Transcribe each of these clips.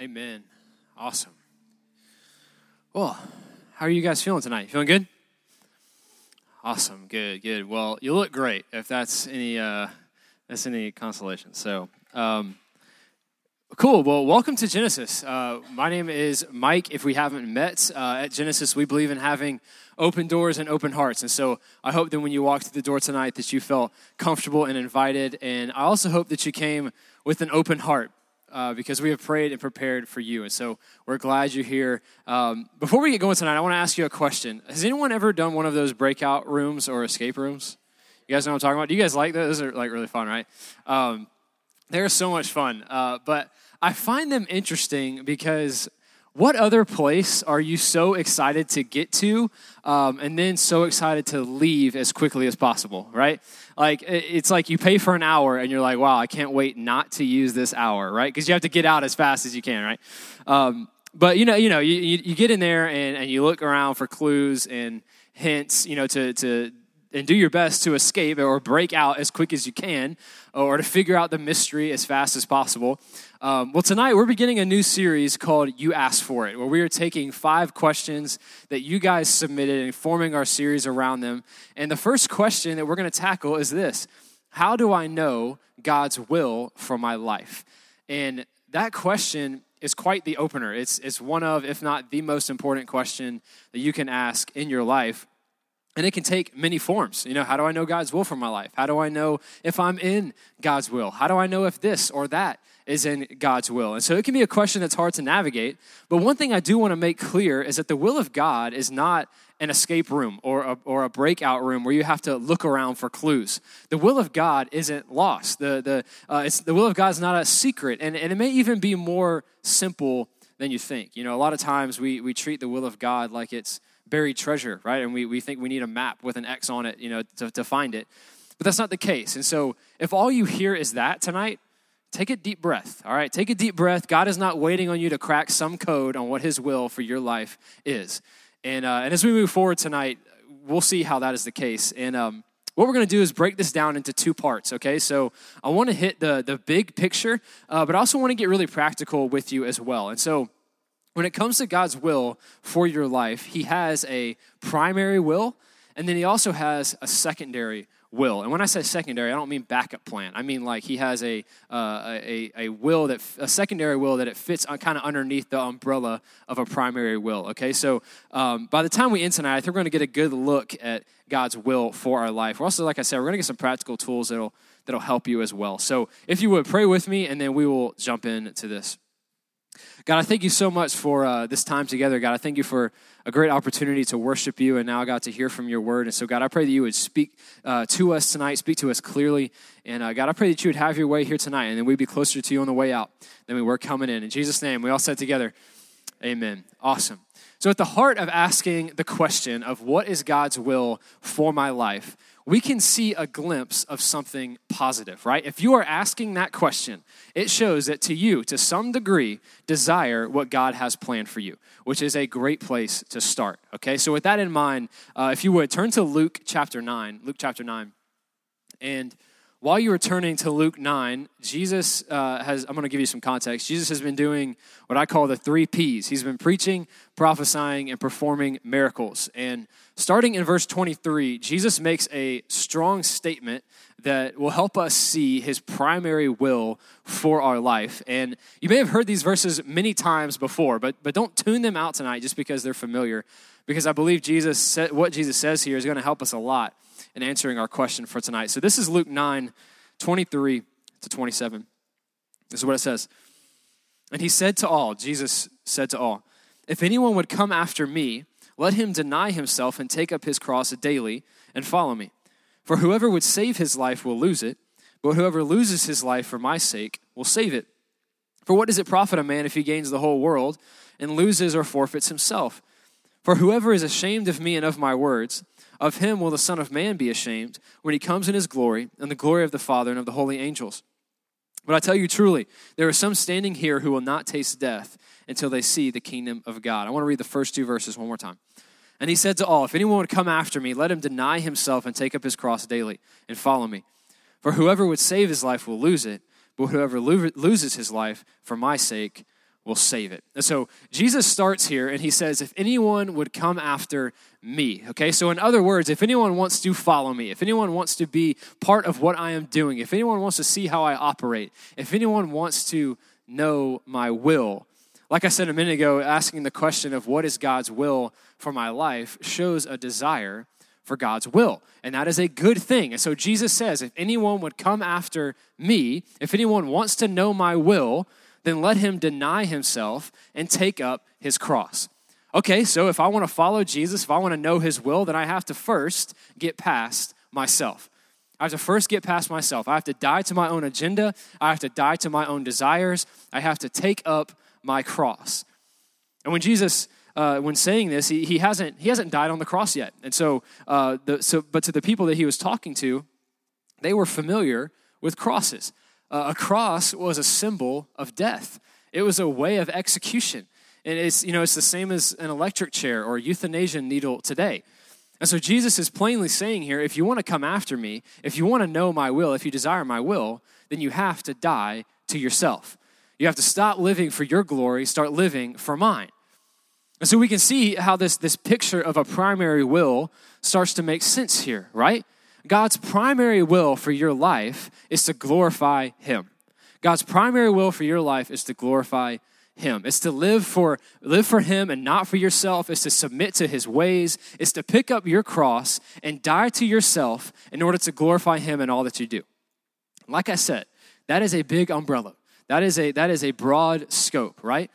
Amen. Awesome. Well, how are you guys feeling tonight? Feeling good? Awesome. Good. Good. Well, you look great. If that's any uh, that's any consolation. So, um, cool. Well, welcome to Genesis. Uh, my name is Mike. If we haven't met uh, at Genesis, we believe in having open doors and open hearts. And so, I hope that when you walked through the door tonight, that you felt comfortable and invited. And I also hope that you came with an open heart uh, because we have prayed and prepared for you. And so we're glad you're here. Um, before we get going tonight, I want to ask you a question. Has anyone ever done one of those breakout rooms or escape rooms? You guys know what I'm talking about? Do you guys like those? Those are like really fun, right? Um, they're so much fun. Uh, but I find them interesting because what other place are you so excited to get to um, and then so excited to leave as quickly as possible, right? Like, it's like you pay for an hour and you're like, wow, I can't wait not to use this hour, right? Because you have to get out as fast as you can, right? Um, but you know, you know, you, you get in there and, and you look around for clues and hints, you know, to, to and do your best to escape or break out as quick as you can or to figure out the mystery as fast as possible. Um, well, tonight we're beginning a new series called You Asked For It, where we are taking five questions that you guys submitted and forming our series around them. And the first question that we're going to tackle is this How do I know God's will for my life? And that question is quite the opener. It's, it's one of, if not the most important question that you can ask in your life. And it can take many forms. You know, how do I know God's will for my life? How do I know if I'm in God's will? How do I know if this or that is in God's will? And so it can be a question that's hard to navigate. But one thing I do want to make clear is that the will of God is not an escape room or a, or a breakout room where you have to look around for clues. The will of God isn't lost. The, the, uh, it's, the will of God is not a secret. And, and it may even be more simple than you think. You know, a lot of times we, we treat the will of God like it's buried treasure, right? And we, we think we need a map with an X on it, you know, to, to find it. But that's not the case. And so if all you hear is that tonight, take a deep breath, all right? Take a deep breath. God is not waiting on you to crack some code on what his will for your life is. And, uh, and as we move forward tonight, we'll see how that is the case. And um, what we're going to do is break this down into two parts, okay? So I want to hit the, the big picture, uh, but I also want to get really practical with you as well. And so when it comes to God's will for your life, He has a primary will, and then He also has a secondary will. And when I say secondary, I don't mean backup plan. I mean like He has a uh, a, a will that a secondary will that it fits kind of underneath the umbrella of a primary will. Okay, so um, by the time we end tonight, I think we're going to get a good look at God's will for our life. We're also, like I said, we're going to get some practical tools that'll that'll help you as well. So if you would pray with me, and then we will jump into this. God, I thank you so much for uh, this time together. God, I thank you for a great opportunity to worship you and now, God, to hear from your word. And so, God, I pray that you would speak uh, to us tonight, speak to us clearly. And uh, God, I pray that you would have your way here tonight and then we'd be closer to you on the way out than we were coming in. In Jesus' name, we all said together, Amen. Awesome. So, at the heart of asking the question of what is God's will for my life, we can see a glimpse of something positive, right? If you are asking that question, it shows that to you, to some degree, desire what God has planned for you, which is a great place to start, okay? So, with that in mind, uh, if you would turn to Luke chapter 9, Luke chapter 9, and while you were turning to Luke 9, Jesus uh, has, I'm going to give you some context. Jesus has been doing what I call the three P's. He's been preaching, prophesying, and performing miracles. And starting in verse 23, Jesus makes a strong statement that will help us see his primary will for our life. And you may have heard these verses many times before, but, but don't tune them out tonight just because they're familiar, because I believe Jesus what Jesus says here is going to help us a lot in answering our question for tonight. So this is Luke 9, 23 to 27. This is what it says. And he said to all, Jesus said to all, If anyone would come after me, let him deny himself and take up his cross daily and follow me. For whoever would save his life will lose it, but whoever loses his life for my sake will save it. For what does it profit a man if he gains the whole world and loses or forfeits himself? For whoever is ashamed of me and of my words, of him will the Son of Man be ashamed when he comes in his glory and the glory of the Father and of the holy angels. But I tell you truly, there are some standing here who will not taste death until they see the kingdom of God. I want to read the first two verses one more time. And he said to all, If anyone would come after me, let him deny himself and take up his cross daily and follow me. For whoever would save his life will lose it, but whoever loses his life for my sake will save it. And so Jesus starts here and he says, If anyone would come after me, okay? So, in other words, if anyone wants to follow me, if anyone wants to be part of what I am doing, if anyone wants to see how I operate, if anyone wants to know my will, like I said a minute ago, asking the question of what is God's will for my life shows a desire for God's will. And that is a good thing. And so Jesus says, if anyone would come after me, if anyone wants to know my will, then let him deny himself and take up his cross. Okay, so if I want to follow Jesus, if I want to know his will, then I have to first get past myself. I have to first get past myself. I have to die to my own agenda. I have to die to my own desires. I have to take up my cross. And when Jesus, uh, when saying this, he, he, hasn't, he hasn't died on the cross yet. And so, uh, the, so, but to the people that he was talking to, they were familiar with crosses. Uh, a cross was a symbol of death. It was a way of execution. And it's, you know, it's the same as an electric chair or a euthanasia needle today. And so Jesus is plainly saying here if you want to come after me, if you want to know my will, if you desire my will, then you have to die to yourself. You have to stop living for your glory, start living for mine. And so we can see how this, this picture of a primary will starts to make sense here, right? God's primary will for your life is to glorify Him. God's primary will for your life is to glorify him. It's to live for live for him and not for yourself. It's to submit to his ways. It's to pick up your cross and die to yourself in order to glorify him in all that you do. Like I said, that is a big umbrella. That is a that is a broad scope, right?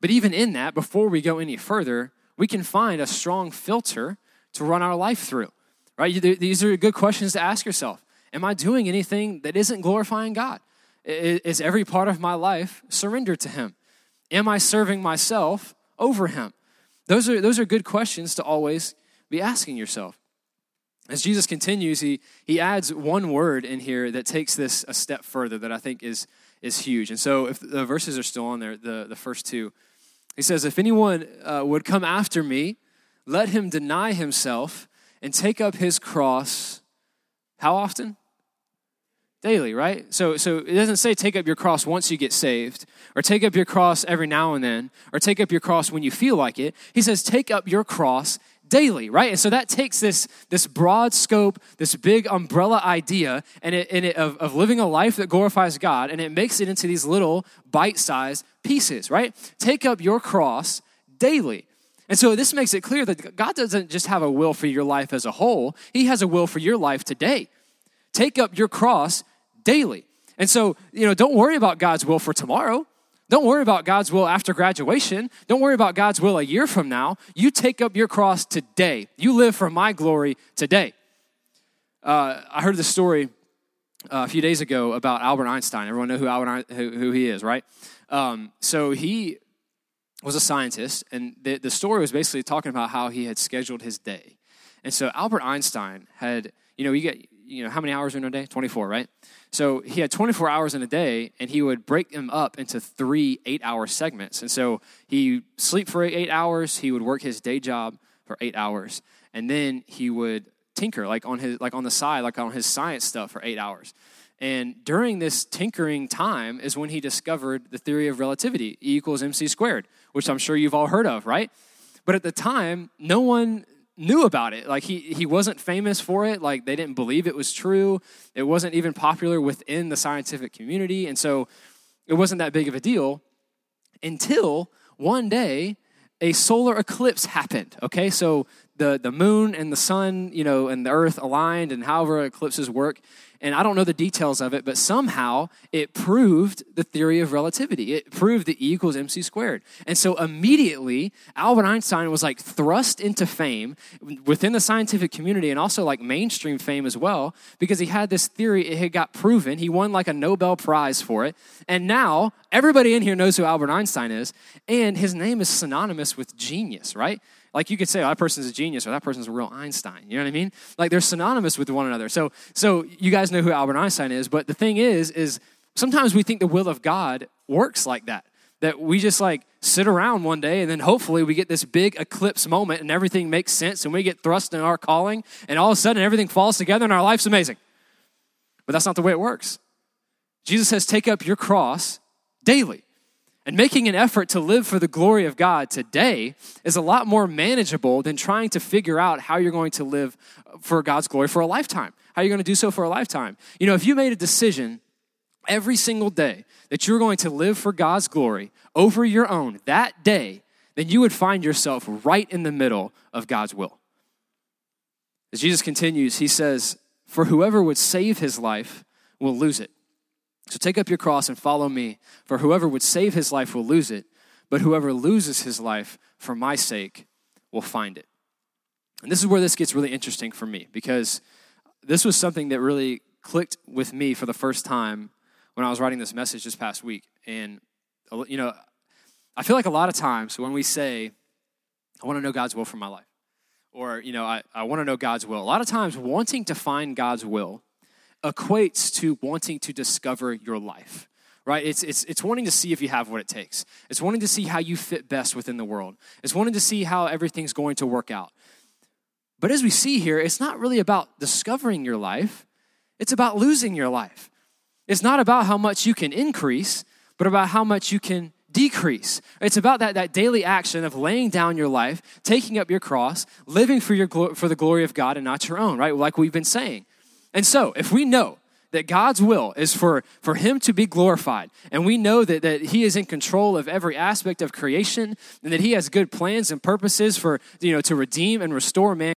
But even in that, before we go any further, we can find a strong filter to run our life through. Right? These are good questions to ask yourself. Am I doing anything that isn't glorifying God? Is every part of my life surrendered to Him? Am I serving myself over Him? Those are, those are good questions to always be asking yourself. As Jesus continues, he, he adds one word in here that takes this a step further that I think is, is huge. And so, if the verses are still on there, the, the first two, he says, If anyone uh, would come after me, let him deny himself and take up his cross. How often? Daily, right? So, so it doesn't say take up your cross once you get saved, or take up your cross every now and then, or take up your cross when you feel like it. He says take up your cross daily, right? And so that takes this, this broad scope, this big umbrella idea, and it, and it of, of living a life that glorifies God, and it makes it into these little bite-sized pieces, right? Take up your cross daily. And so this makes it clear that God doesn't just have a will for your life as a whole, He has a will for your life today. Take up your cross daily. And so, you know, don't worry about God's will for tomorrow. Don't worry about God's will after graduation. Don't worry about God's will a year from now. You take up your cross today. You live for my glory today. Uh, I heard this story uh, a few days ago about Albert Einstein. Everyone know who Albert who, who he is, right? Um, so he was a scientist, and the, the story was basically talking about how he had scheduled his day. And so Albert Einstein had, you know, you get, you know, how many hours in a day? 24, right? So he had 24 hours in a day, and he would break them up into three eight hour segments. And so he sleep for eight hours, he would work his day job for eight hours, and then he would tinker like on his like on the side, like on his science stuff for eight hours. And during this tinkering time is when he discovered the theory of relativity, E equals mc squared, which I'm sure you've all heard of, right? But at the time, no one knew about it. Like he he wasn't famous for it. Like they didn't believe it was true. It wasn't even popular within the scientific community, and so it wasn't that big of a deal until one day a solar eclipse happened. Okay, so the the moon and the sun, you know, and the earth aligned, and however eclipses work, and I don't know the details of it, but somehow it proved the theory of relativity. It proved that E equals mc squared. And so immediately, Albert Einstein was like thrust into fame within the scientific community and also like mainstream fame as well, because he had this theory, it had got proven. He won like a Nobel Prize for it. And now everybody in here knows who Albert Einstein is, and his name is synonymous with genius, right? Like you could say, oh, that person's a genius or that person's a real Einstein. You know what I mean? Like they're synonymous with one another. So, so you guys know who Albert Einstein is, but the thing is, is sometimes we think the will of God works like that. That we just like sit around one day and then hopefully we get this big eclipse moment and everything makes sense and we get thrust in our calling and all of a sudden everything falls together and our life's amazing. But that's not the way it works. Jesus says, take up your cross daily. And making an effort to live for the glory of God today is a lot more manageable than trying to figure out how you're going to live for God's glory for a lifetime. How you're going to do so for a lifetime. You know, if you made a decision every single day that you're going to live for God's glory over your own that day, then you would find yourself right in the middle of God's will. As Jesus continues, he says, For whoever would save his life will lose it. So take up your cross and follow me. For whoever would save his life will lose it, but whoever loses his life for my sake will find it. And this is where this gets really interesting for me because this was something that really clicked with me for the first time when I was writing this message this past week. And, you know, I feel like a lot of times when we say, I want to know God's will for my life, or, you know, I, I want to know God's will, a lot of times wanting to find God's will equates to wanting to discover your life right? It's, it's, it's wanting to see if you have what it takes. It's wanting to see how you fit best within the world. It's wanting to see how everything's going to work out. But as we see here, it's not really about discovering your life, it's about losing your life. It's not about how much you can increase, but about how much you can decrease. It's about that, that daily action of laying down your life, taking up your cross, living for, your, for the glory of God and not your own, right? Like we've been saying. And so, if we know that God's will is for, for Him to be glorified, and we know that, that He is in control of every aspect of creation, and that He has good plans and purposes for, you know, to redeem and restore man